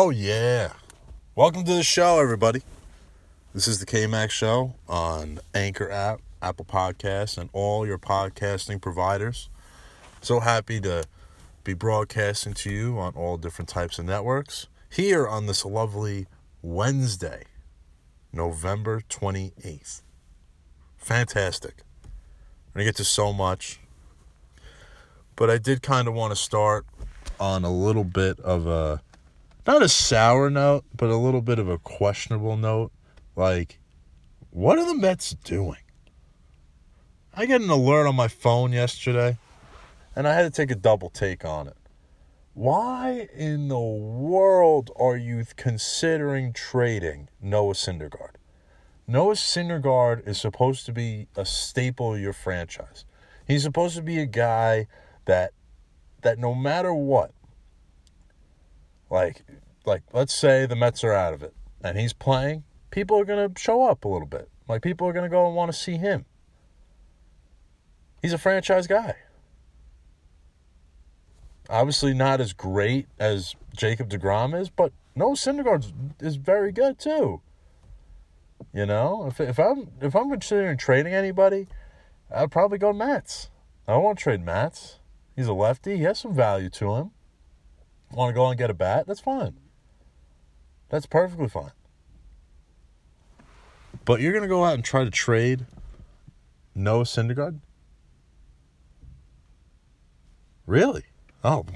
Oh, yeah. Welcome to the show, everybody. This is the K Max Show on Anchor app, Apple Podcasts, and all your podcasting providers. So happy to be broadcasting to you on all different types of networks here on this lovely Wednesday, November 28th. Fantastic. We're going to get to so much. But I did kind of want to start on a little bit of a not a sour note, but a little bit of a questionable note. Like, what are the Mets doing? I got an alert on my phone yesterday, and I had to take a double take on it. Why in the world are you considering trading Noah Syndergaard? Noah Syndergaard is supposed to be a staple of your franchise. He's supposed to be a guy that that no matter what, like, like let's say the Mets are out of it and he's playing, people are gonna show up a little bit. Like people are gonna go and want to see him. He's a franchise guy. Obviously not as great as Jacob DeGrom is, but Noah Syndergaard is very good too. You know, if if I'm if I'm considering trading anybody, I'd probably go Matz. I won't trade Matz. He's a lefty. He has some value to him. Want to go and get a bat? That's fine. That's perfectly fine. But you're going to go out and try to trade Noah Syndergaard? Really? Oh.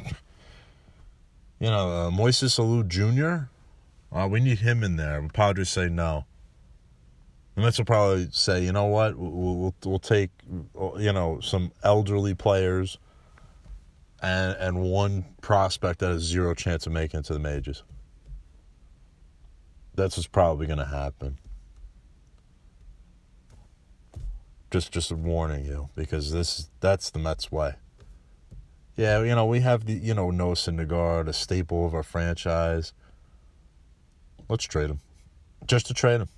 You know, uh, Moises Alou Jr., uh, we need him in there. The Padres say no. The Mets will probably say, you know what, we'll, we'll, we'll take, you know, some elderly players and and one prospect that has zero chance of making it to the majors. That's what's probably going to happen. Just just warning you because this that's the Mets way. Yeah, you know we have the you know Noah Syndergaard, a staple of our franchise. Let's trade him, just to trade him.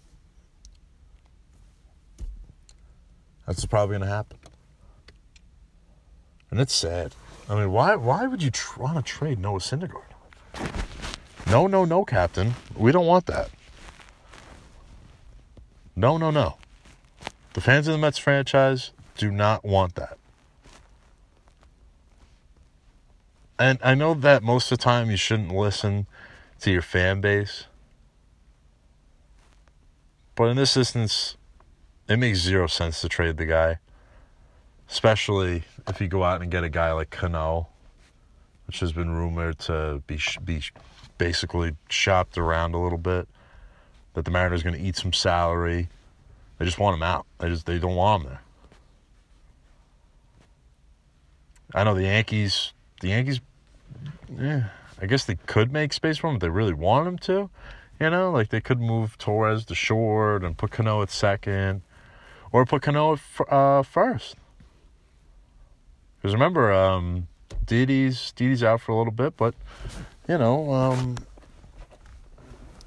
That's probably going to happen, and it's sad. I mean, why why would you tr- want to trade Noah Syndergaard? No, no, no, Captain. We don't want that. No, no, no. The fans of the Mets franchise do not want that. And I know that most of the time you shouldn't listen to your fan base. But in this instance, it makes zero sense to trade the guy. Especially if you go out and get a guy like Cano, which has been rumored to be be basically shopped around a little bit. That the Mariners are going to eat some salary. They just want him out. They just they don't want him there. I know the Yankees. The Yankees. Yeah, I guess they could make space for him if they really want him to. You know, like they could move Torres to short and put Cano at second, or put Cano at uh, first. Because remember, um, Didi's out for a little bit, but you know, um,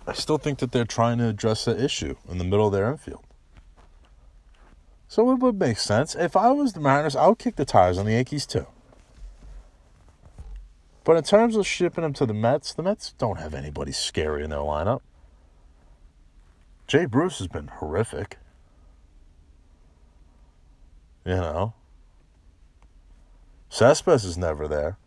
I still think that they're trying to address the issue in the middle of their infield. So it would make sense. If I was the Mariners, I would kick the tires on the Yankees too. But in terms of shipping them to the Mets, the Mets don't have anybody scary in their lineup. Jay Bruce has been horrific. You know. Cespedes is never there.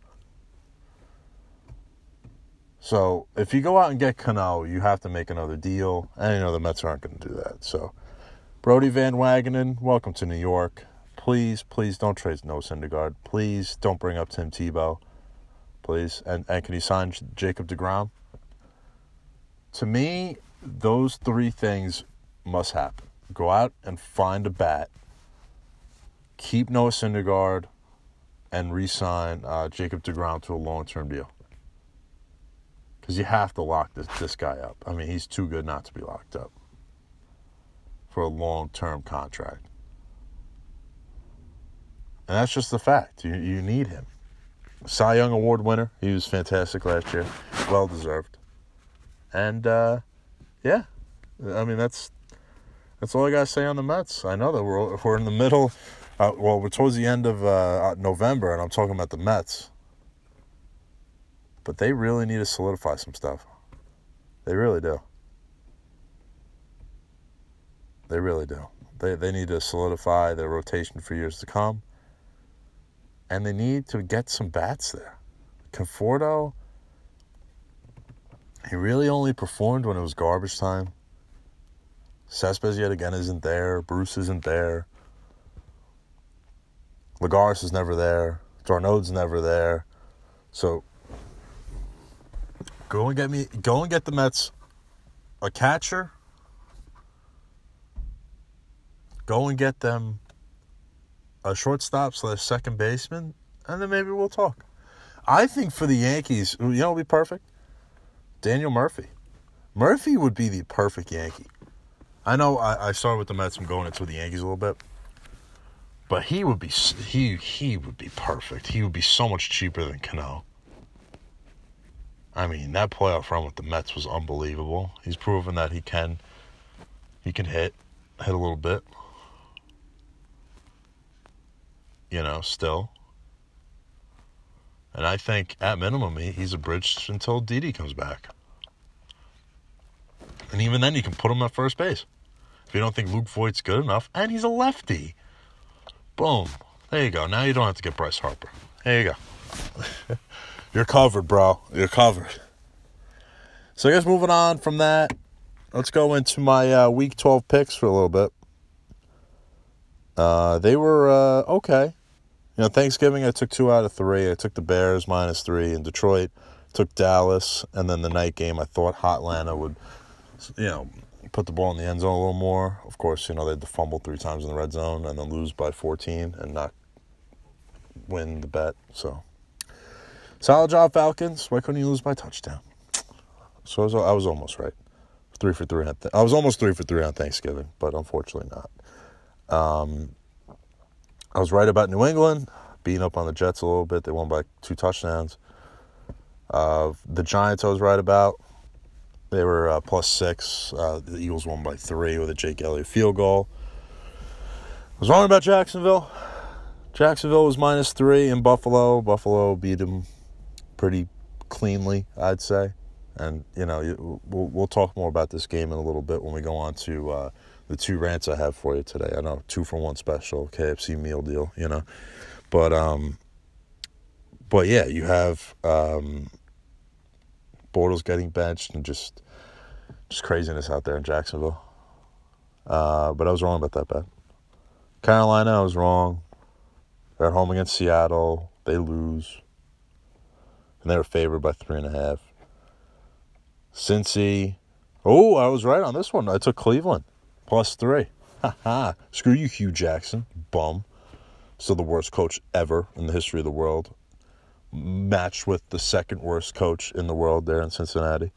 So if you go out and get Cano, you have to make another deal. And you know the Mets aren't going to do that. So Brodie Van Wagenen, welcome to New York. Please, please don't trade Noah Syndergaard. Please don't bring up Tim Tebow. Please. And, and can you sign Jacob DeGrom? To me, those three things must happen. Go out and find a bat. Keep Noah Syndergaard and re-sign uh, Jacob Degrom to a long-term deal. Because you have to lock this this guy up. I mean, he's too good not to be locked up for a long-term contract. And that's just the fact. You you need him. Cy Young Award winner. He was fantastic last year. Well deserved. And uh, yeah, I mean that's that's all I gotta say on the Mets. I know that we're we're in the middle uh, well, we're towards the end of uh, November, and I'm talking about the Mets. But they really need to solidify some stuff. They really do. They really do. They they need to solidify their rotation for years to come. And they need to get some bats there. Conforto, he really only performed when it was garbage time. Cespedes yet again isn't there. Bruce isn't there. Lagares is never there. d'Arnaud's never there. So go and get me go and get the Mets a catcher. Go and get them a shortstop slash second baseman, and then maybe we'll talk. I think for the Yankees, you know, be perfect. Daniel Murphy. Murphy would be the perfect Yankee. I know I, I started with the Mets. I'm going into the Yankees a little bit, but he would be he he would be perfect. He would be so much cheaper than Cano. I mean, that playoff run with the Mets was unbelievable. He's proven that he can he can hit hit a little bit. You know, still. And I think at minimum he, he's a bridge until Didi comes back. And even then you can put him at first base. If you don't think Luke Voit's good enough, and he's a lefty. Boom. There you go. Now you don't have to get Bryce Harper. There you go. You're covered, bro. You're covered. So I guess moving on from that, let's go into my uh, week 12 picks for a little bit. Uh, they were uh, okay. You know, Thanksgiving I took two out of three. I took the Bears minus three in Detroit, took Dallas, and then the night game I thought Hotlanta would, you know, put the ball in the end zone a little more. Of course, you know, they had to fumble three times in the red zone and then lose by 14 and not win the bet. So Solid job, Falcons. Why couldn't you lose by touchdown? So I was, I was almost right. Three for three. Th- I was almost three for three on Thanksgiving, but unfortunately not. Um, I was right about New England beating up on the Jets a little bit. They won by two touchdowns. Uh, the Giants, I was right about. They were uh, plus six. Uh, the Eagles won by three with a Jake Elliott field goal. I was wrong about Jacksonville. Jacksonville was minus three in Buffalo. Buffalo beat them pretty cleanly, I'd say. And you know, we'll we'll talk more about this game in a little bit when we go on to uh, the two rants I have for you today. I know two for one special KFC meal deal, you know, but um, but yeah, you have um, Bortles getting benched and just just craziness out there in Jacksonville. Uh, but I was wrong about that bet. Carolina, I was wrong. They're at home against Seattle. They lose and they were favored by three and a half. Cincy, oh, I was right on this one. I took Cleveland plus three. Ha ha! Screw you, Hue Jackson, bum. Still the worst coach ever in the history of the world. Matched with the second worst coach in the world there in Cincinnati.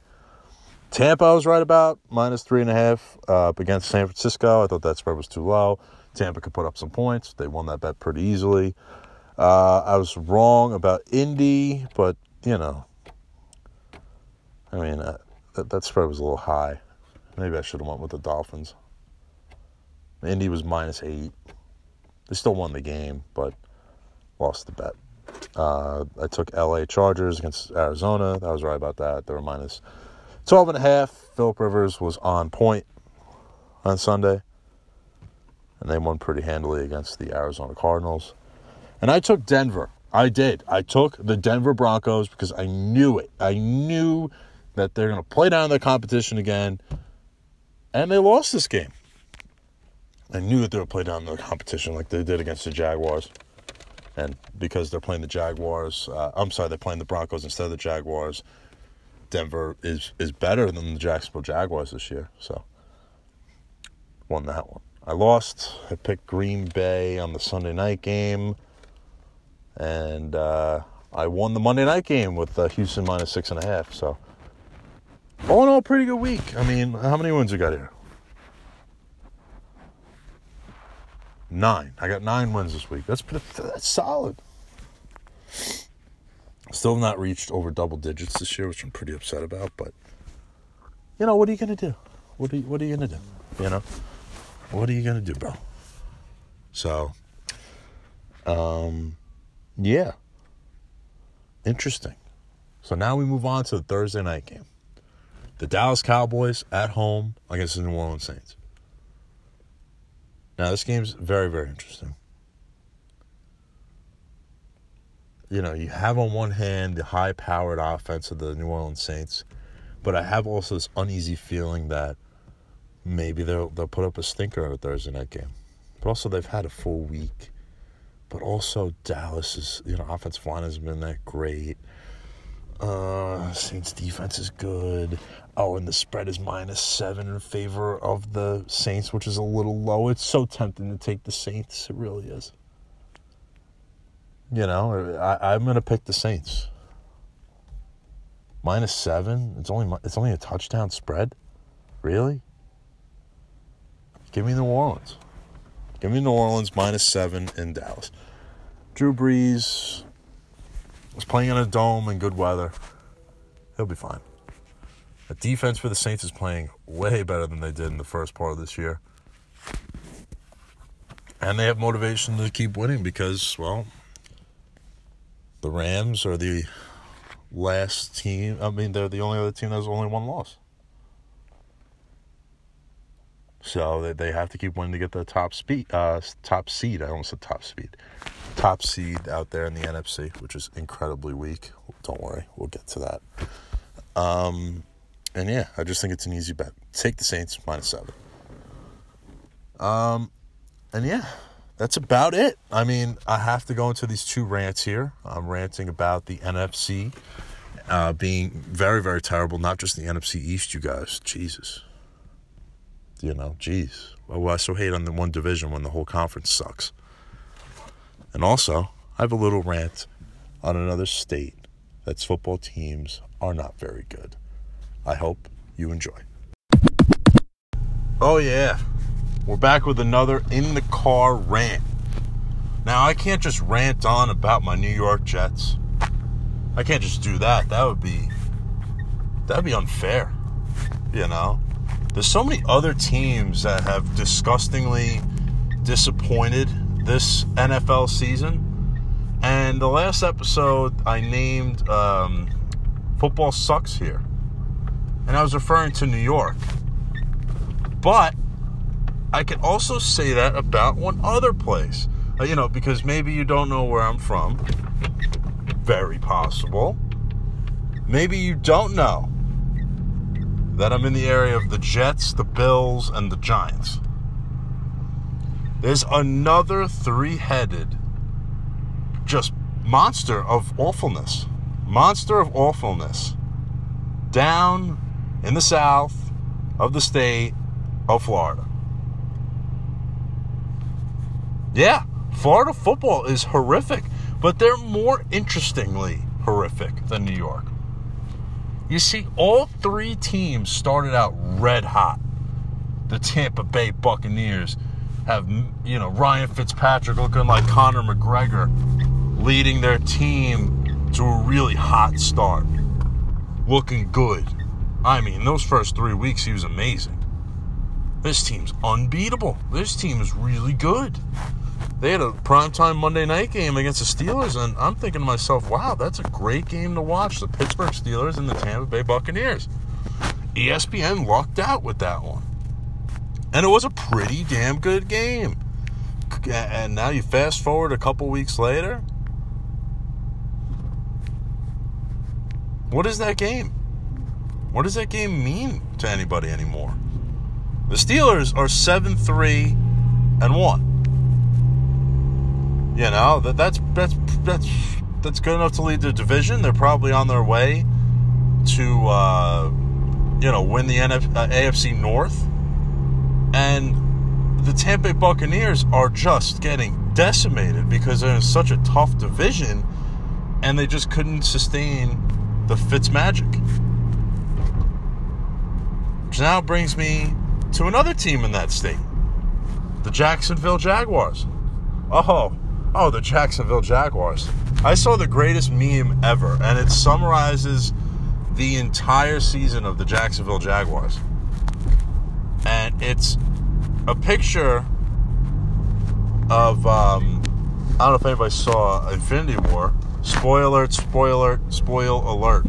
Tampa, I was right about minus three and a half uh, against San Francisco. I thought that spread was too low. Tampa could put up some points. They won that bet pretty easily. Uh, I was wrong about Indy, but you know, I mean, uh, that, that spread was a little high. Maybe I should have went with the Dolphins. Indy was minus eight. They still won the game, but lost the bet. Uh, I took LA Chargers against Arizona. I was right about that. They were minus 12 and a half. Philip Rivers was on point on Sunday. And they won pretty handily against the Arizona Cardinals. And I took Denver I did. I took the Denver Broncos because I knew it. I knew that they're going to play down their competition again. And they lost this game. I knew that they would play down their competition like they did against the Jaguars. And because they're playing the Jaguars, uh, I'm sorry, they're playing the Broncos instead of the Jaguars. Denver is is better than the Jacksonville Jaguars this year. So, won that one. I lost. I picked Green Bay on the Sunday night game and uh, I won the Monday night game with uh, Houston minus six and a half. So, all in all, pretty good week. I mean, how many wins you got here? Nine. I got nine wins this week. That's that's solid. Still not reached over double digits this year, which I'm pretty upset about. But you know, what are you gonna do? What are you, what are you gonna do? You know, what are you gonna do, bro? So, um, yeah. Interesting. So now we move on to the Thursday night game. the Dallas Cowboys at home against the New Orleans Saints. Now, this game's very, very interesting. You know, you have on one hand the high powered offense of the New Orleans Saints, but I have also this uneasy feeling that maybe they'll, they'll put up a stinker on a Thursday night game. But also, they've had a full week. But also, Dallas is, you know, offensive line hasn't been that great. Uh, Saints defense is good. Oh, and the spread is minus seven in favor of the Saints, which is a little low. It's so tempting to take the Saints. It really is. You know, I, I'm going to pick the Saints. Minus seven. It's only it's only a touchdown spread. Really? Give me New Orleans. Give me New Orleans minus seven in Dallas. Drew Brees was playing in a dome in good weather. He'll be fine. The defense for the Saints is playing way better than they did in the first part of this year. And they have motivation to keep winning because, well, the Rams are the last team. I mean, they're the only other team that has only one loss. So they, they have to keep winning to get the top speed, uh, top seed. I almost said top speed, top seed out there in the NFC, which is incredibly weak. Don't worry, we'll get to that. Um, and yeah, I just think it's an easy bet. Take the Saints minus seven. Um, and yeah, that's about it. I mean, I have to go into these two rants here. I'm ranting about the NFC uh, being very, very terrible. Not just the NFC East, you guys. Jesus you know, geez, why well, I so hate on the one division when the whole conference sucks. And also, I have a little rant on another state that's football teams are not very good. I hope you enjoy. Oh, yeah. We're back with another in the car rant. Now, I can't just rant on about my New York Jets. I can't just do that. That would be that would be unfair. You know? There's so many other teams that have disgustingly disappointed this NFL season. And the last episode, I named um, Football Sucks Here. And I was referring to New York. But I can also say that about one other place. Uh, you know, because maybe you don't know where I'm from. Very possible. Maybe you don't know that I'm in the area of the Jets, the Bills, and the Giants. There's another three headed, just monster of awfulness. Monster of awfulness. Down in the south of the state of Florida. Yeah, Florida football is horrific, but they're more interestingly horrific than New York. You see, all three teams started out red hot. The Tampa Bay Buccaneers have, you know, Ryan Fitzpatrick looking like Conor McGregor, leading their team to a really hot start. Looking good. I mean, those first three weeks, he was amazing. This team's unbeatable. This team is really good they had a primetime Monday night game against the Steelers, and I'm thinking to myself, wow, that's a great game to watch. The Pittsburgh Steelers and the Tampa Bay Buccaneers. ESPN lucked out with that one. And it was a pretty damn good game. And now you fast forward a couple weeks later. What is that game? What does that game mean to anybody anymore? The Steelers are 7 3 and 1. You know that that's that's that's that's good enough to lead the division. They're probably on their way to uh, you know win the NF, uh, AFC North, and the Tampa Bay Buccaneers are just getting decimated because they're in such a tough division, and they just couldn't sustain the Fitz magic. Which now brings me to another team in that state, the Jacksonville Jaguars. Oh, Oh, the Jacksonville Jaguars. I saw the greatest meme ever, and it summarizes the entire season of the Jacksonville Jaguars. It's a picture of, um, I don't know if anybody saw Infinity War. Spoiler, spoiler, spoil alert.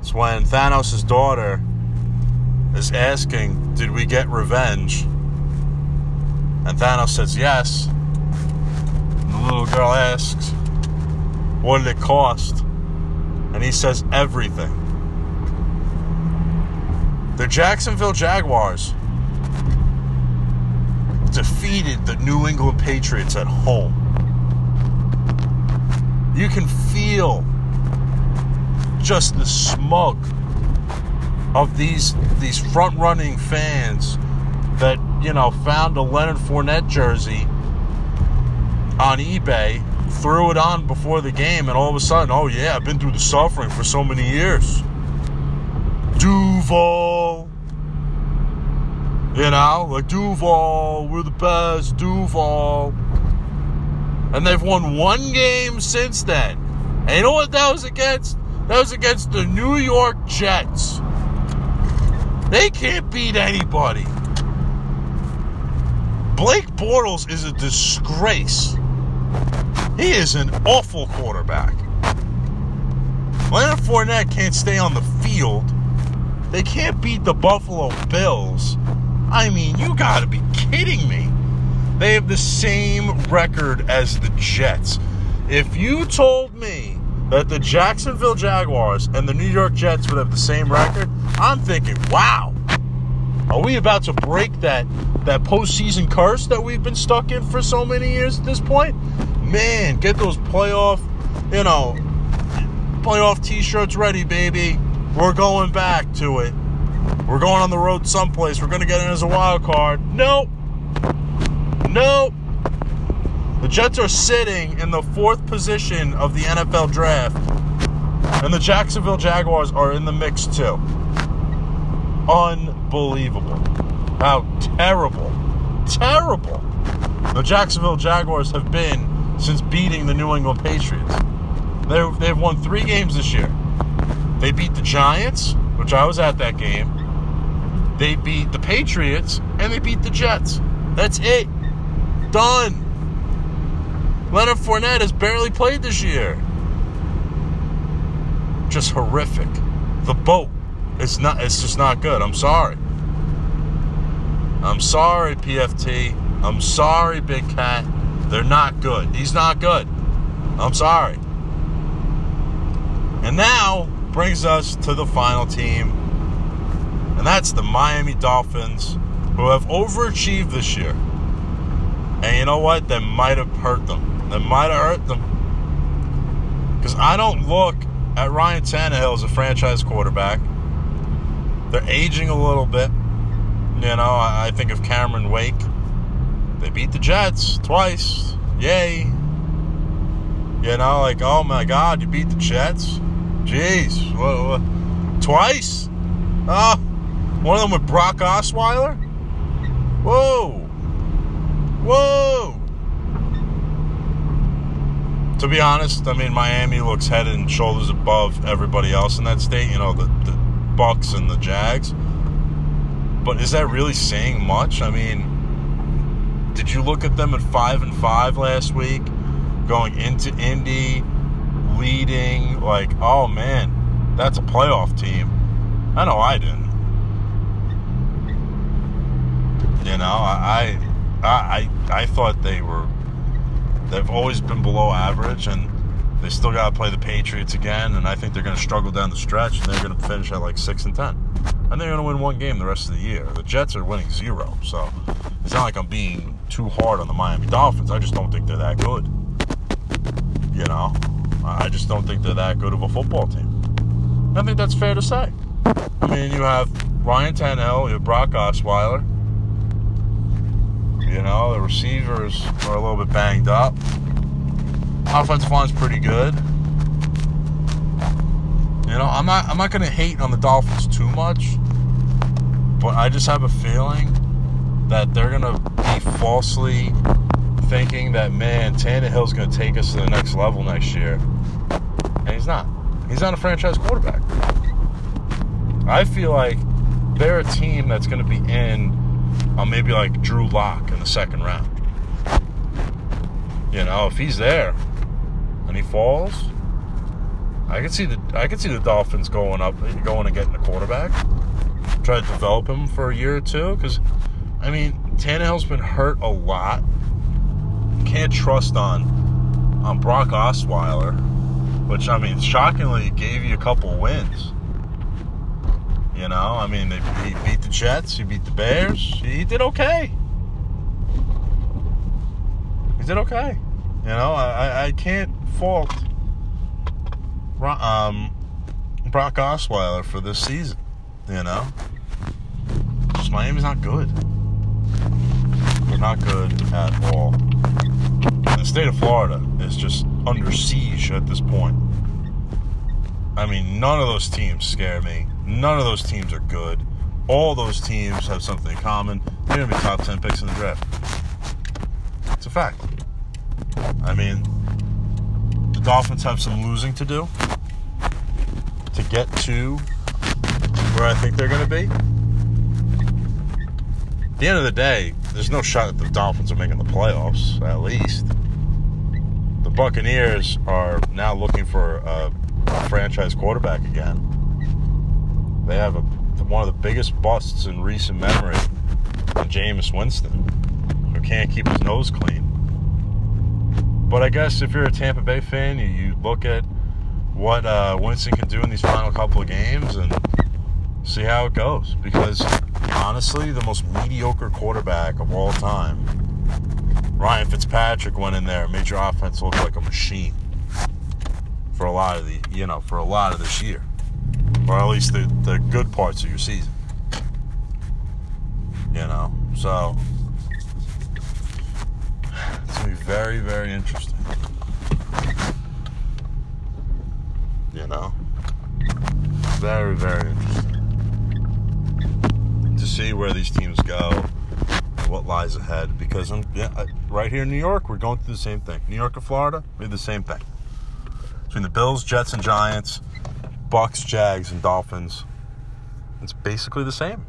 It's when Thanos' daughter is asking, Did we get revenge? And Thanos says yes. And the little girl asks, What did it cost? And he says, Everything. The Jacksonville Jaguars defeated the New England Patriots at home. You can feel just the smug of these these front running fans that you know found a Leonard Fournette jersey on eBay, threw it on before the game, and all of a sudden, oh yeah, I've been through the suffering for so many years. Duval, you know, like Duval, we're the best, Duval. And they've won one game since then. And you know what that was against? That was against the New York Jets. They can't beat anybody. Blake Bortles is a disgrace. He is an awful quarterback. Leonard Fournette can't stay on the field. They can't beat the Buffalo Bills. I mean, you gotta be kidding me. They have the same record as the Jets. If you told me that the Jacksonville Jaguars and the New York Jets would have the same record, I'm thinking, wow, are we about to break that that postseason curse that we've been stuck in for so many years at this point? Man, get those playoff, you know, playoff t-shirts ready, baby. We're going back to it. We're going on the road someplace. We're going to get in as a wild card. Nope. Nope. The Jets are sitting in the fourth position of the NFL draft. And the Jacksonville Jaguars are in the mix too. Unbelievable. How terrible, terrible the Jacksonville Jaguars have been since beating the New England Patriots. they they've won three games this year. They beat the Giants, which I was at that game. They beat the Patriots, and they beat the Jets. That's it. Done. Leonard Fournette has barely played this year. Just horrific. The boat. It's not it's just not good. I'm sorry. I'm sorry, PFT. I'm sorry, Big Cat. They're not good. He's not good. I'm sorry. And now brings us to the final team. And that's the Miami Dolphins, who have overachieved this year. And you know what? That might have hurt them. That might have hurt them. Because I don't look at Ryan Tannehill as a franchise quarterback. They're aging a little bit. You know, I, think of Cameron Wake. They beat the Jets twice. Yay. You know, like, oh my God, you beat the Jets? Jeez. What, what? Twice? Oh, one of them with Brock Osweiler? Whoa. Whoa. To be honest, I mean, Miami looks head and shoulders above everybody else in that state. You know, the, the Bucks and the Jags. But is that really saying much? I mean, did you look at them at five and five last week, going into Indy, leading? Like, oh man, that's a playoff team. I know I didn't. You know, I, I, I, I thought they were. They've always been below average, and they still got to play the Patriots again, and I think they're going to struggle down the stretch, and they're going to finish at like six and ten, and they're going to win one game the rest of the year. The Jets are winning zero, so it's not like I'm being too hard on the Miami Dolphins. I just don't think they're that good. You know, I just don't think they're that good of a football team. I think that's fair to say. I mean, you have Ryan Tannehill, you have Brock Osweiler. You know, the receivers are a little bit banged up. Offensive line's pretty good. You know, I'm not I'm not gonna hate on the Dolphins too much, but I just have a feeling that they're gonna be falsely thinking that man, Tannehill's gonna take us to the next level next year. He's not. He's not a franchise quarterback. I feel like they're a team that's gonna be in on maybe like Drew Lock in the second round. You know, if he's there, and he falls, I could see the I could see the Dolphins going up, going and getting a quarterback, try to develop him for a year or two. Because, I mean, Tannehill's been hurt a lot. Can't trust on on Brock Osweiler, which I mean, shockingly gave you a couple wins. You know, I mean, he beat the Jets, he beat the Bears, he did okay. He did okay. You know, I, I can't fault um, Brock Osweiler for this season. You know, just Miami's not good. They're not good at all. And the state of Florida is just under siege at this point. I mean, none of those teams scare me. None of those teams are good. All those teams have something in common. They're going to be top 10 picks in the draft. It's a fact. I mean, the Dolphins have some losing to do to get to where I think they're going to be. At the end of the day, there's no shot that the Dolphins are making the playoffs, at least. Buccaneers are now looking for a, a franchise quarterback again. They have a, one of the biggest busts in recent memory in Jameis Winston, who can't keep his nose clean. But I guess if you're a Tampa Bay fan, you, you look at what uh, Winston can do in these final couple of games and see how it goes. Because honestly, the most mediocre quarterback of all time, Ryan Fitzpatrick, went in there, made your offense look like a machine for a lot of the, you know, for a lot of this year. Or at least the, the good parts of your season. You know, so it's gonna be very, very interesting. You know, very, very interesting. To see where these teams go, what lies ahead. Because I'm yeah, right here in New York, we're going through the same thing. New York and Florida, we do the same thing. Between the Bills, Jets, and Giants Bucks, Jags, and Dolphins, it's basically the same.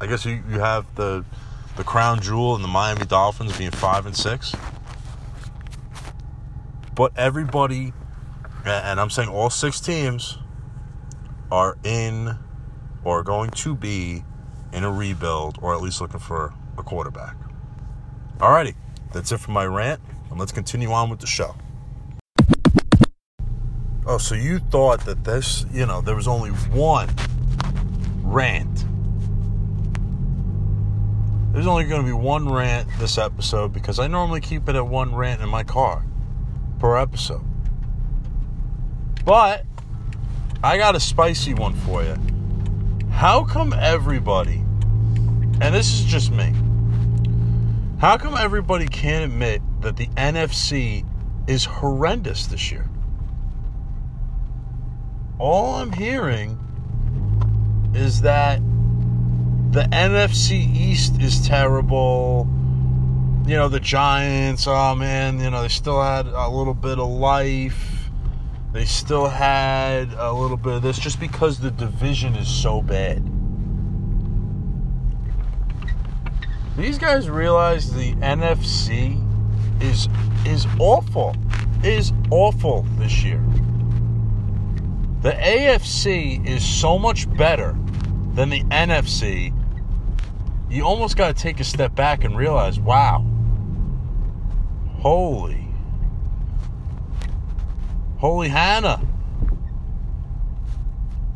I guess you, you have the the crown jewel and the Miami Dolphins being five and six. But everybody, and I'm saying all six teams, are in or going to be in a rebuild or at least looking for a quarterback. Alrighty, that's it for my rant, and let's continue on with the show. Oh, so you thought that this, you know, there was only one rant. There's only going to be one rant this episode because I normally keep it at one rant in my car per episode. But I got a spicy one for you. How come everybody, and this is just me, how come everybody can't admit that the NFC is horrendous this year? all I'm hearing is that the NFC East is terrible. You know, the Giants, oh man, you know, they still had a little bit of life. They still had a little bit of this just because the division is so bad. These guys realize the NFC is is awful. Is awful this year. The AFC is so much better than the NFC. You almost got to take a step back and realize, wow, holy, holy Hannah.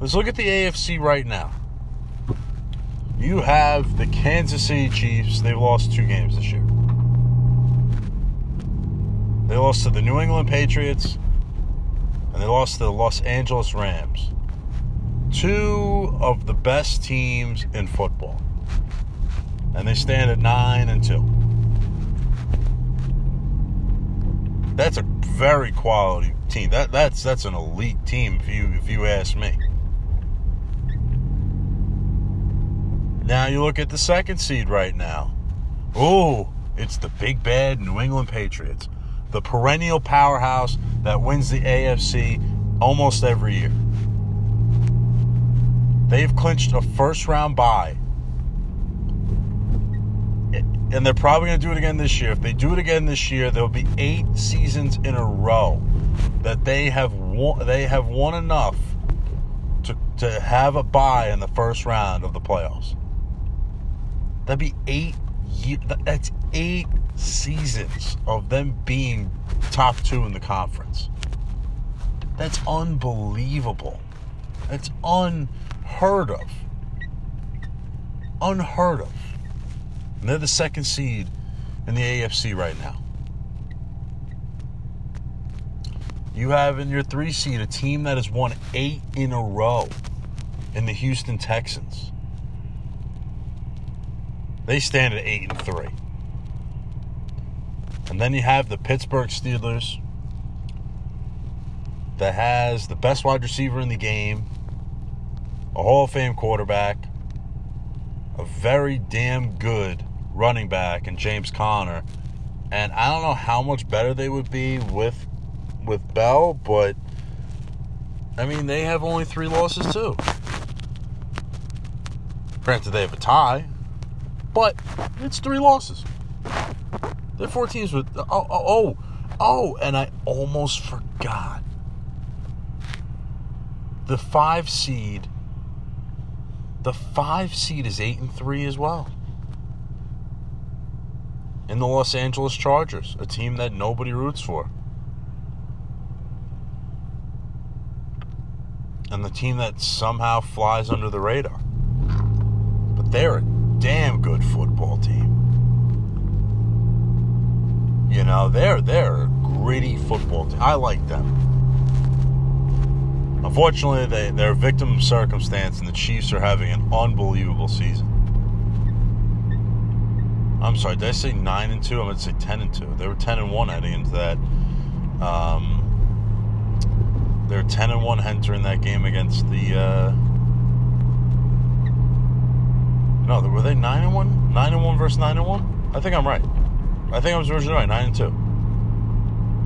Let's look at the AFC right now. You have the Kansas City Chiefs. They've lost two games this year. They lost to the New England Patriots and they lost to the Los Angeles Rams. Two of the best teams in football. And they stand at 9 and 2. That's a very quality team. That that's that's an elite team if you if you ask me. Now you look at the second seed right now. Oh, it's the big bad New England Patriots the perennial powerhouse that wins the AFC almost every year. They've clinched a first round bye. And they're probably going to do it again this year. If they do it again this year, there'll be eight seasons in a row that they have won, they have won enough to to have a bye in the first round of the playoffs. That'd be eight. That's eight seasons of them being top two in the conference. That's unbelievable. That's unheard of. Unheard of. And they're the second seed in the AFC right now. You have in your three seed a team that has won eight in a row in the Houston Texans. They stand at eight and three. And then you have the Pittsburgh Steelers that has the best wide receiver in the game, a Hall of Fame quarterback, a very damn good running back in James Conner. And I don't know how much better they would be with with Bell, but I mean they have only three losses too. Granted, they have a tie, but it's three losses. They're four teams with oh oh oh, oh and I almost forgot. The five seed. The five seed is eight and three as well. In the Los Angeles Chargers, a team that nobody roots for. And the team that somehow flies under the radar. But they're damn good football team. You know, they're they're a gritty football team. I like them. Unfortunately, they, they're a victim of circumstance, and the Chiefs are having an unbelievable season. I'm sorry, did I say nine and two? I'm to say ten and two. They were ten and one heading into that. Um, they're ten and one entering that game against the. Uh, no, were they nine and one? Nine and one versus nine and one? I think I'm right. I think I was originally right, nine and two.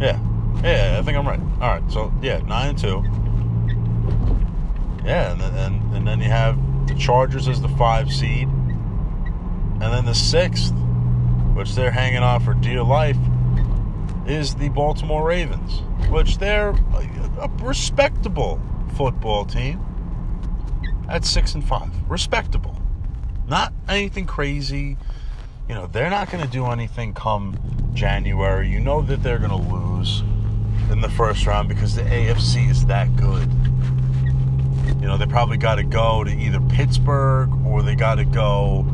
Yeah, yeah, I think I'm right. All right, so yeah, nine and two. Yeah, and then and, and then you have the Chargers as the five seed, and then the sixth, which they're hanging off for dear life, is the Baltimore Ravens, which they're a respectable football team at six and five. Respectable, not anything crazy you know, they're not going to do anything come January. You know that they're going to lose in the first round because the AFC is that good. You know, they probably got to go to either Pittsburgh or they got to go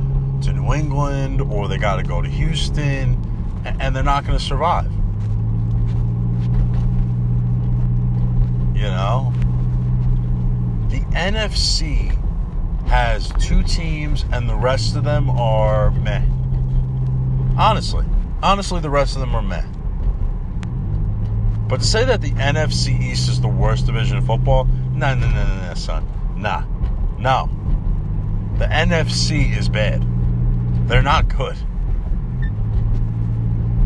to New England or they got to go to Houston and they're not going to survive. You know? The NFC has two teams and the rest of them are meh. Honestly. Honestly, the rest of them are meh. But to say that the NFC East is the worst division of football, no, no, no, no, no, son. Nah. No. The NFC is bad. They're not good.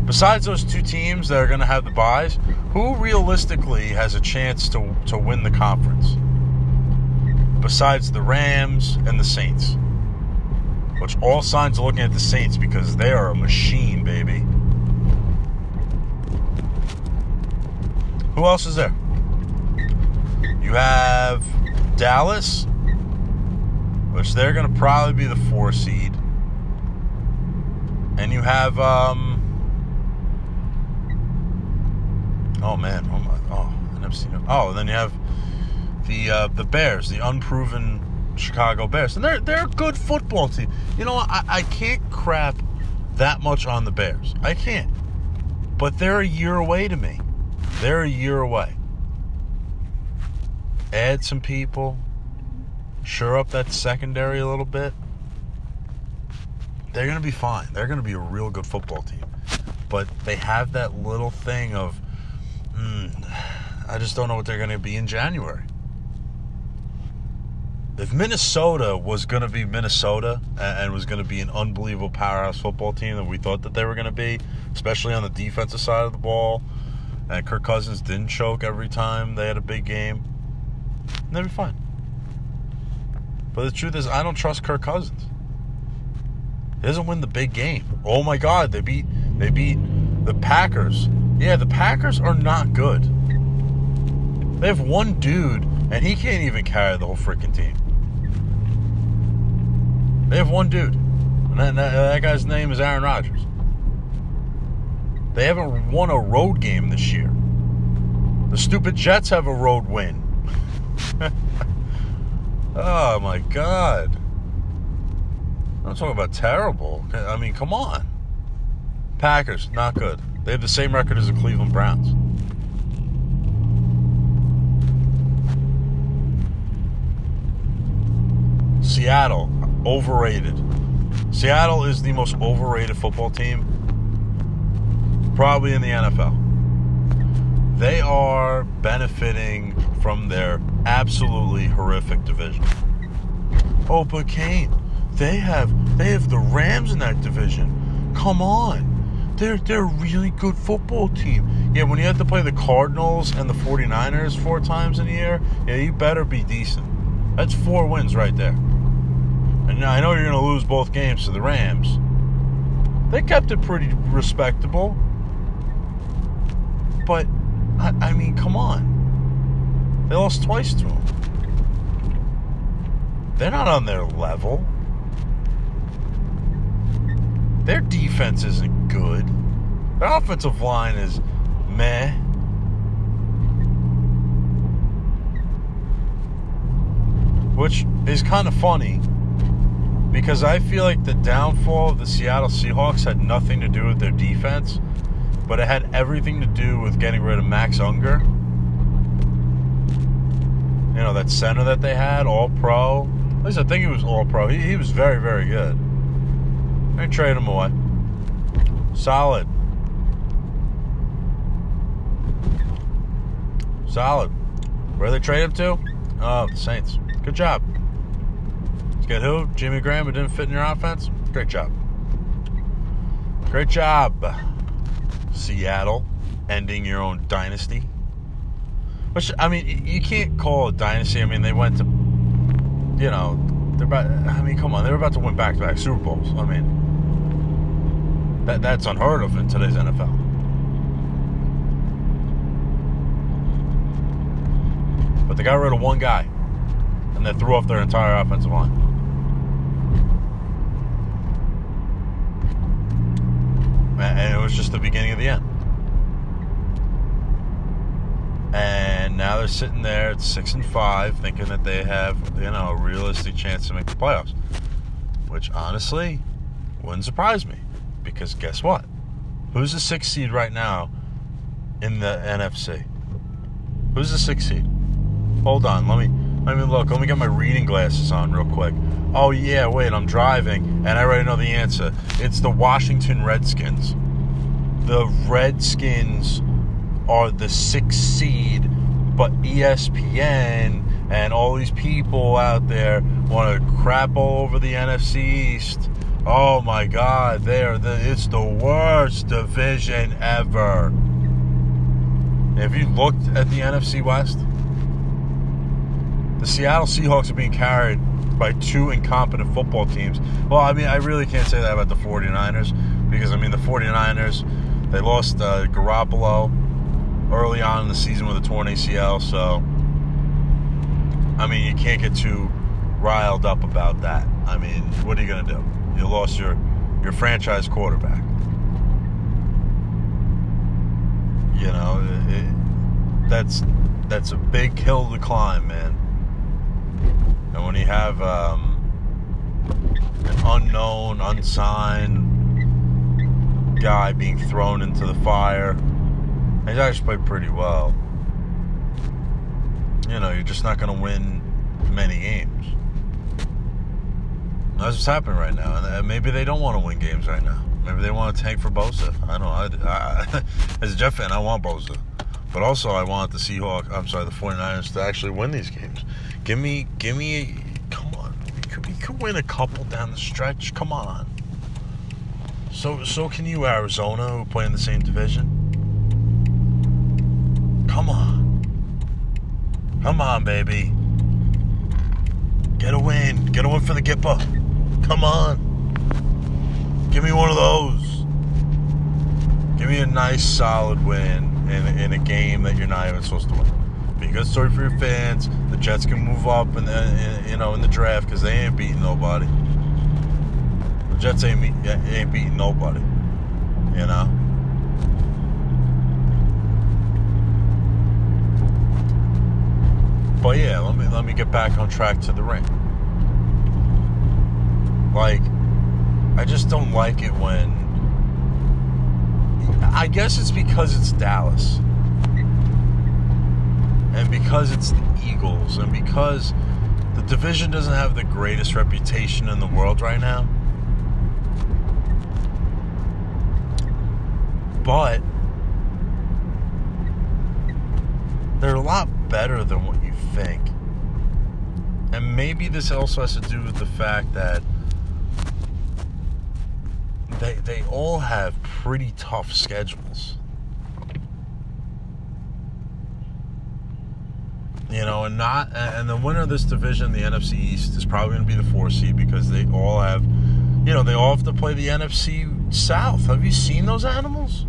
Besides those two teams that are going to have the byes, who realistically has a chance to, to win the conference? Besides the Rams and the Saints. Which all signs are looking at the Saints because they are a machine, baby. Who else is there? You have Dallas, which they're going to probably be the four seed. And you have, um, oh man, oh my, oh, them. Oh, and then you have the uh, the Bears, the unproven Chicago Bears, and they're they're a good football team. You know, I, I can't crap that much on the Bears. I can't, but they're a year away to me. They're a year away. Add some people, shore up that secondary a little bit. They're gonna be fine. They're gonna be a real good football team, but they have that little thing of, mm, I just don't know what they're gonna be in January if Minnesota was going to be Minnesota and was going to be an unbelievable powerhouse football team that we thought that they were going to be, especially on the defensive side of the ball, and Kirk Cousins didn't choke every time they had a big game, they'd be fine. But the truth is, I don't trust Kirk Cousins. He doesn't win the big game. Oh my God, they beat they beat the Packers. Yeah, the Packers are not good. They have one dude, and he can't even carry the whole freaking team. They have one dude, and that, that, that guy's name is Aaron Rodgers. They haven't won a road game this year. The stupid Jets have a road win. oh my God. I'm talking about terrible. I mean, come on. Packers, not good. They have the same record as the Cleveland Browns. Seattle, overrated. Seattle is the most overrated football team probably in the NFL. They are benefiting from their absolutely horrific division. Oh, but Cain, they have they have the Rams in that division. Come on. They're they're a really good football team. Yeah, when you have to play the Cardinals and the 49ers four times in a year, yeah, you better be decent. That's four wins right there. And I know you're going to lose both games to the Rams. They kept it pretty respectable. But, I, I mean, come on. They lost twice to them. They're not on their level. Their defense isn't good. Their offensive line is meh. Which is kind of funny because I feel like the downfall of the Seattle Seahawks had nothing to do with their defense but it had everything to do with getting rid of Max Unger. You know, that center that they had, all pro. At least I think he was all pro. He, he was very, very good. They trade him away. Solid. Solid. Where they trade him to? Oh, the Saints. Good job. Get who? Jimmy Graham, who didn't fit in your offense? Great job. Great job. Seattle ending your own dynasty. Which I mean, you can't call it dynasty. I mean, they went to, you know, they're about. I mean, come on, they're about to win back-to-back Super Bowls. I mean, that that's unheard of in today's NFL. But they got rid of one guy, and they threw off their entire offensive line. And it was just the beginning of the end. And now they're sitting there at six and five, thinking that they have, you know, a realistic chance to make the playoffs. Which honestly wouldn't surprise me. Because guess what? Who's the sixth seed right now in the NFC? Who's the sixth seed? Hold on, let me let mean, look. Let me get my reading glasses on real quick. Oh yeah, wait, I'm driving and I already know the answer. It's the Washington Redskins. The Redskins are the sixth seed, but ESPN and all these people out there want to crap all over the NFC East. Oh my God, they're the it's the worst division ever. Have you looked at the NFC West? The Seattle Seahawks are being carried by two incompetent football teams. Well, I mean, I really can't say that about the 49ers because, I mean, the 49ers, they lost uh, Garoppolo early on in the season with a torn ACL, so, I mean, you can't get too riled up about that. I mean, what are you going to do? You lost your, your franchise quarterback. You know, it, that's that's a big hill to climb, man. And when you have um, an unknown, unsigned guy being thrown into the fire, he's actually played pretty well. You know, you're just not going to win many games. That's what's happening right now. And maybe they don't want to win games right now. Maybe they want to tank for Bosa. I don't know. I, I, as a Jet fan, I want Bosa. But also, I want the Seahawks, I'm sorry, the 49ers to actually win these games. Give me, give me, come on. We could, we could win a couple down the stretch. Come on. So, so can you, Arizona, who play in the same division? Come on. Come on, baby. Get a win. Get a win for the Gipper. Come on. Give me one of those. Give me a nice, solid win in, in a game that you're not even supposed to win good story for your fans. The Jets can move up in, you know in the draft because they ain't beating nobody. The Jets ain't ain't beating nobody. You know. But yeah, let me let me get back on track to the ring. Like, I just don't like it when. I guess it's because it's Dallas. And because it's the Eagles, and because the division doesn't have the greatest reputation in the world right now. But they're a lot better than what you think. And maybe this also has to do with the fact that they they all have pretty tough schedules. You know, and not and the winner of this division, the NFC East, is probably going to be the four seed because they all have, you know, they all have to play the NFC South. Have you seen those animals?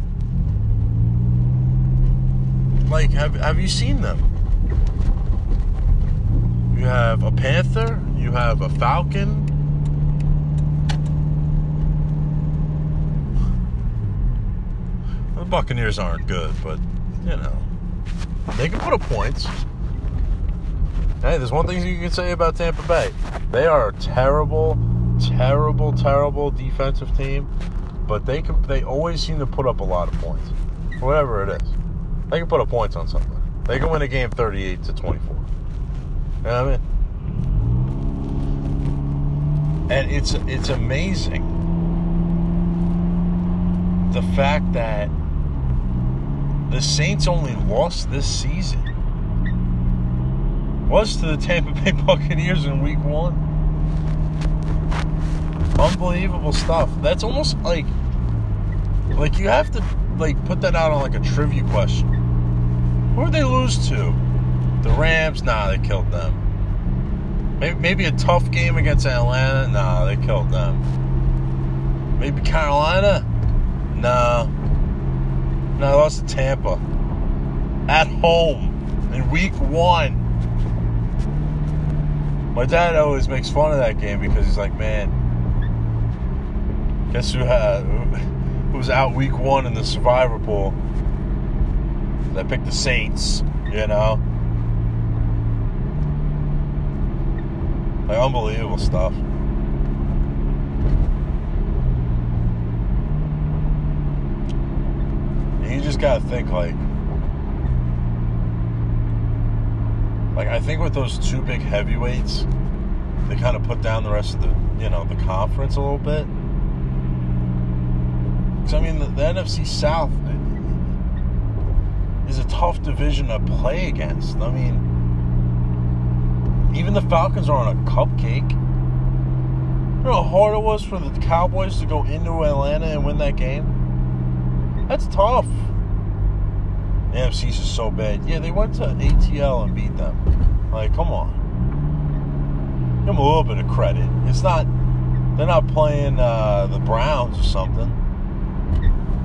Like, have have you seen them? You have a panther. You have a falcon. The Buccaneers aren't good, but you know they can put up points. Hey, there's one thing you can say about Tampa Bay. They are a terrible, terrible, terrible defensive team, but they can. They always seem to put up a lot of points, whatever it is. They can put up points on something. They can win a game 38 to 24. You know what I mean? And it's it's amazing the fact that the Saints only lost this season was to the Tampa Bay Buccaneers in week one. Unbelievable stuff. That's almost like like you have to like put that out on like a trivia question. Who did they lose to? The Rams? Nah, they killed them. Maybe, maybe a tough game against Atlanta? Nah, they killed them. Maybe Carolina? No. No, they lost to Tampa. At home in week one. My dad always makes fun of that game because he's like, man, guess who had who was out week one in the survivor pool? I picked the Saints, you know. Like unbelievable stuff. You just gotta think like like I think with those two big heavyweights, they kind of put down the rest of the you know the conference a little bit. Because I mean the, the NFC South eh, is a tough division to play against. I mean, even the Falcons are on a cupcake. You know how hard it was for the Cowboys to go into Atlanta and win that game? That's tough. The NFC is so bad. Yeah, they went to ATL and beat them. Like, come on. Give them a little bit of credit. It's not, they're not playing uh, the Browns or something.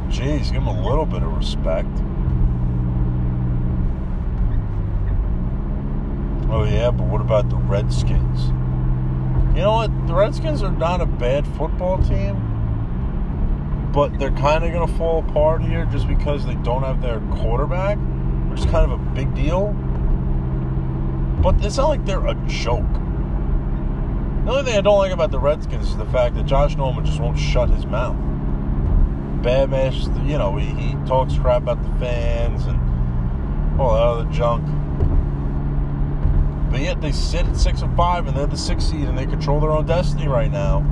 Jeez, give them a little bit of respect. Oh yeah, but what about the Redskins? You know what? The Redskins are not a bad football team, but they're kind of going to fall apart here just because they don't have their quarterback, which is kind of a big deal. But it's not like they're a joke. The only thing I don't like about the Redskins is the fact that Josh Norman just won't shut his mouth. Bad match, you know, he, he talks crap about the fans and all that other junk. But yet they sit at six and five, and they're the sixth seed, and they control their own destiny right now.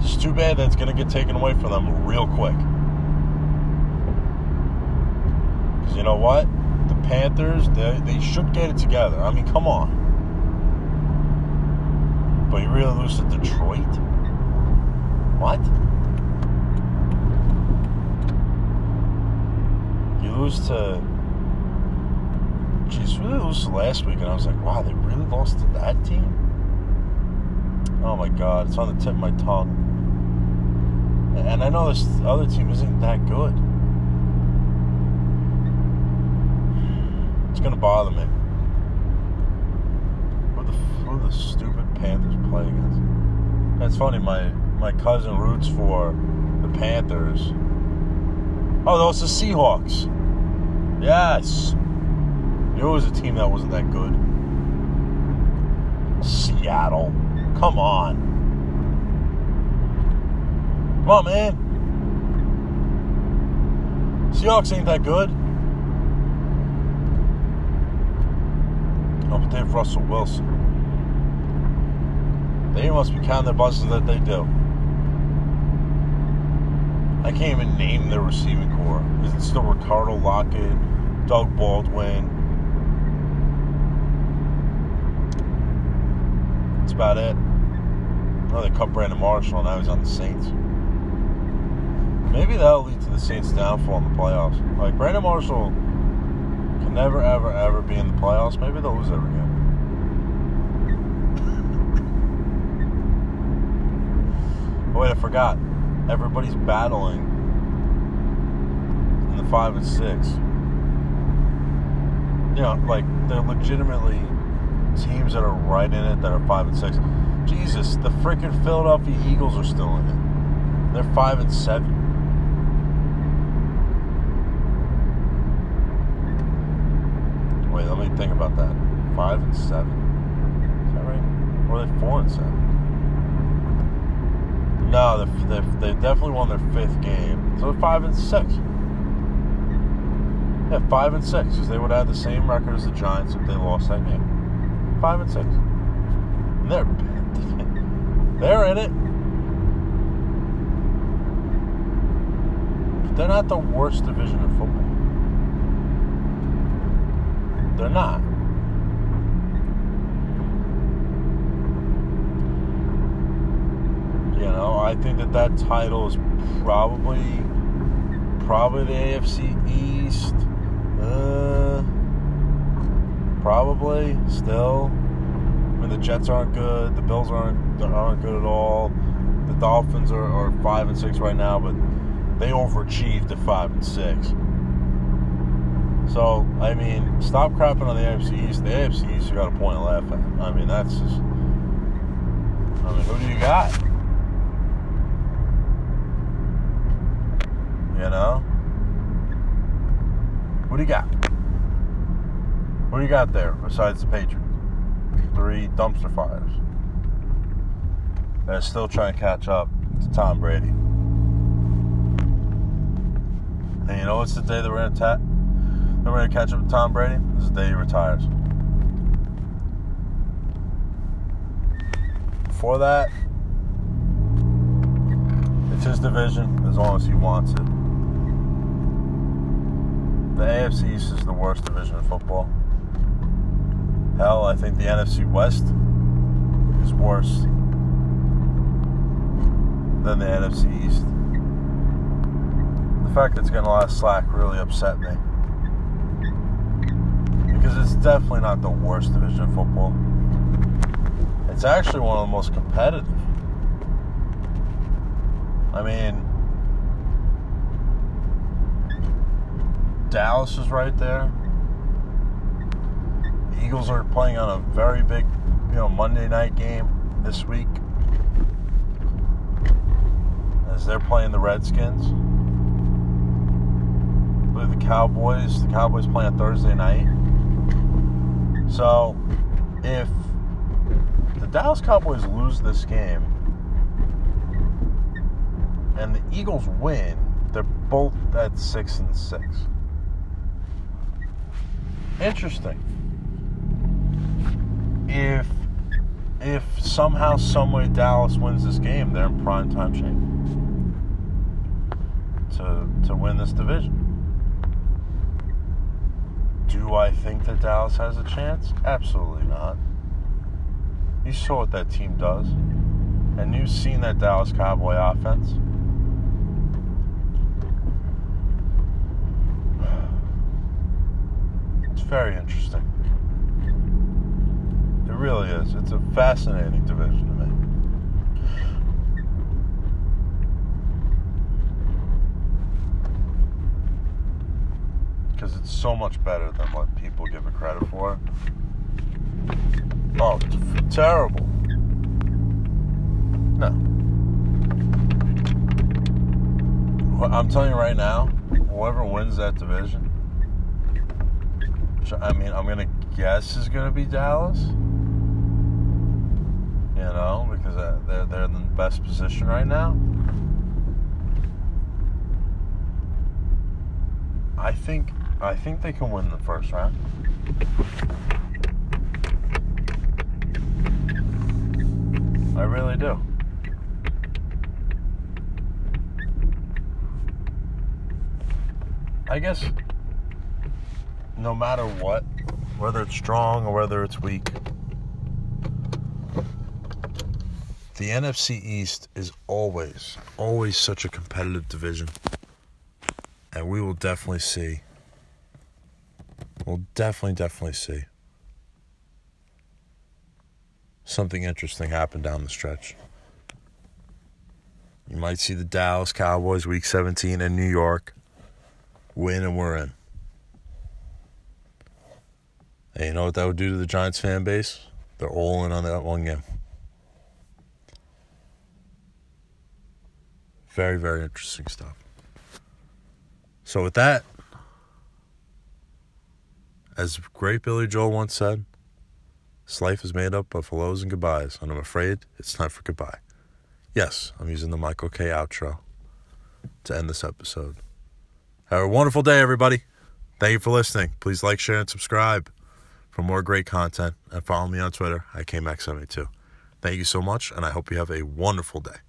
It's too bad that it's going to get taken away from them real quick. Because you know what? The Panthers, they, they should get it together. I mean, come on. But you really lose to Detroit? What? You lose to Jeez, really lost last week, and I was like, wow, they really lost to that team? Oh my god, it's on the tip of my tongue. And I know this other team isn't that good. It's gonna bother me. Who the the stupid Panthers play against? That's funny. My my cousin roots for the Panthers. Oh, those the Seahawks. Yes. It was a team that wasn't that good. Seattle. Come on. Come on, man. Seahawks ain't that good. But they have Russell Wilson. They must be counting their buses that they do. I can't even name their receiving corps. Is it still Ricardo Lockett, Doug Baldwin? That's about it. Oh, they cut Brandon Marshall, now he's on the Saints. Maybe that'll lead to the Saints' downfall in the playoffs. Like Brandon Marshall never, ever, ever be in the playoffs. Maybe they'll lose every game. oh wait, I forgot. Everybody's battling in the five and six. You know, like they're legitimately teams that are right in it that are five and six. Jesus, the freaking Philadelphia Eagles are still in it. They're five and seven. Wait, let me think about that. Five and seven. Is that right? Or are they four and seven? No, they they they definitely won their fifth game. So five and six. Yeah, five and six, because they would have the same record as the Giants if they lost that game. Five and six. And they're they're in it. But they're not the worst division in football. They're not. You know, I think that that title is probably probably the AFC East. Uh, probably still. I mean, the Jets aren't good. The Bills aren't aren't good at all. The Dolphins are, are five and six right now, but they overachieved to five and six. So I mean, stop crapping on the AFC East. The AFC East, you got a point to laugh at. I mean, that's just. I mean, who do you got? You know? What do you got? What do you got there besides the Patriots? Three dumpster fires. They're still trying to catch up to Tom Brady. And you know what's the day that we're gonna ta- that we're gonna catch up to Tom Brady? This is the day he retires. Before that, it's his division as long as he wants it. The AFC East is the worst division in football. Hell, I think the NFC West is worse than the NFC East. The fact that it's getting a lot of slack really upset me. It's definitely not the worst division of football. It's actually one of the most competitive. I mean, Dallas is right there. The Eagles are playing on a very big, you know, Monday night game this week. As they're playing the Redskins. I believe the Cowboys. The Cowboys play on Thursday night. So, if the Dallas Cowboys lose this game and the Eagles win, they're both at six and six. Interesting. If if somehow, someway Dallas wins this game, they're in prime time shape to to win this division. Do I think that Dallas has a chance? Absolutely not. You saw what that team does. And you've seen that Dallas Cowboy offense. It's very interesting. It really is. It's a fascinating division to me. Because it's so much better than what people give it credit for. Oh, t- terrible. No. I'm telling you right now, whoever wins that division, I mean, I'm gonna guess is gonna be Dallas. You know, because uh, they're they're in the best position right now. I think I think they can win the first round. I really do. I guess no matter what, whether it's strong or whether it's weak, the NFC East is always, always such a competitive division. And we will definitely see. We'll definitely, definitely see something interesting happen down the stretch. You might see the Dallas Cowboys week 17 in New York win and we're in. And you know what that would do to the Giants fan base? They're all in on that one game. Very, very interesting stuff. So, with that, as great Billy Joel once said, this life is made up of hellos and goodbyes, and I'm afraid it's time for goodbye. Yes, I'm using the Michael Kay outro to end this episode. Have a wonderful day, everybody. Thank you for listening. Please like, share, and subscribe for more great content. And follow me on Twitter at CainMack72. Thank you so much, and I hope you have a wonderful day.